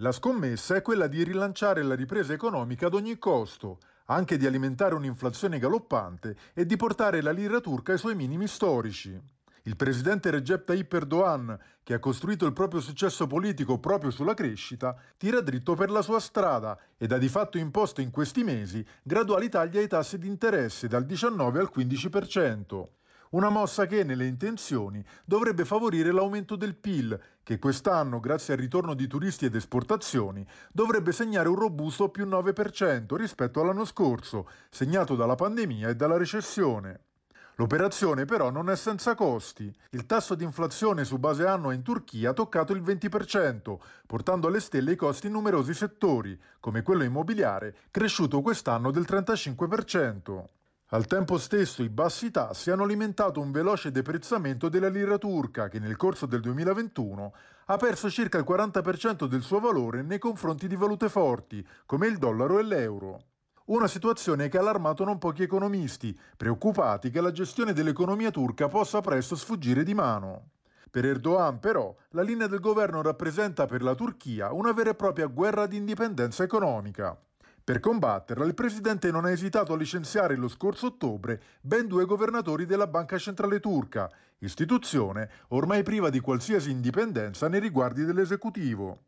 La scommessa è quella di rilanciare la ripresa economica ad ogni costo, anche di alimentare un'inflazione galoppante e di portare la lira turca ai suoi minimi storici. Il presidente Recep Tayyip Erdogan, che ha costruito il proprio successo politico proprio sulla crescita, tira dritto per la sua strada ed ha di fatto imposto in questi mesi graduali tagli ai tassi di interesse dal 19 al 15%. Una mossa che, nelle intenzioni, dovrebbe favorire l'aumento del PIL, che quest'anno, grazie al ritorno di turisti ed esportazioni, dovrebbe segnare un robusto più 9% rispetto all'anno scorso, segnato dalla pandemia e dalla recessione. L'operazione però non è senza costi. Il tasso di inflazione su base annua in Turchia ha toccato il 20%, portando alle stelle i costi in numerosi settori, come quello immobiliare, cresciuto quest'anno del 35%. Al tempo stesso i bassi tassi hanno alimentato un veloce deprezzamento della lira turca che nel corso del 2021 ha perso circa il 40% del suo valore nei confronti di valute forti come il dollaro e l'euro. Una situazione che ha allarmato non pochi economisti, preoccupati che la gestione dell'economia turca possa presto sfuggire di mano. Per Erdogan, però, la linea del governo rappresenta per la Turchia una vera e propria guerra di indipendenza economica. Per combatterla, il presidente non ha esitato a licenziare lo scorso ottobre ben due governatori della Banca Centrale Turca, istituzione ormai priva di qualsiasi indipendenza nei riguardi dell'esecutivo.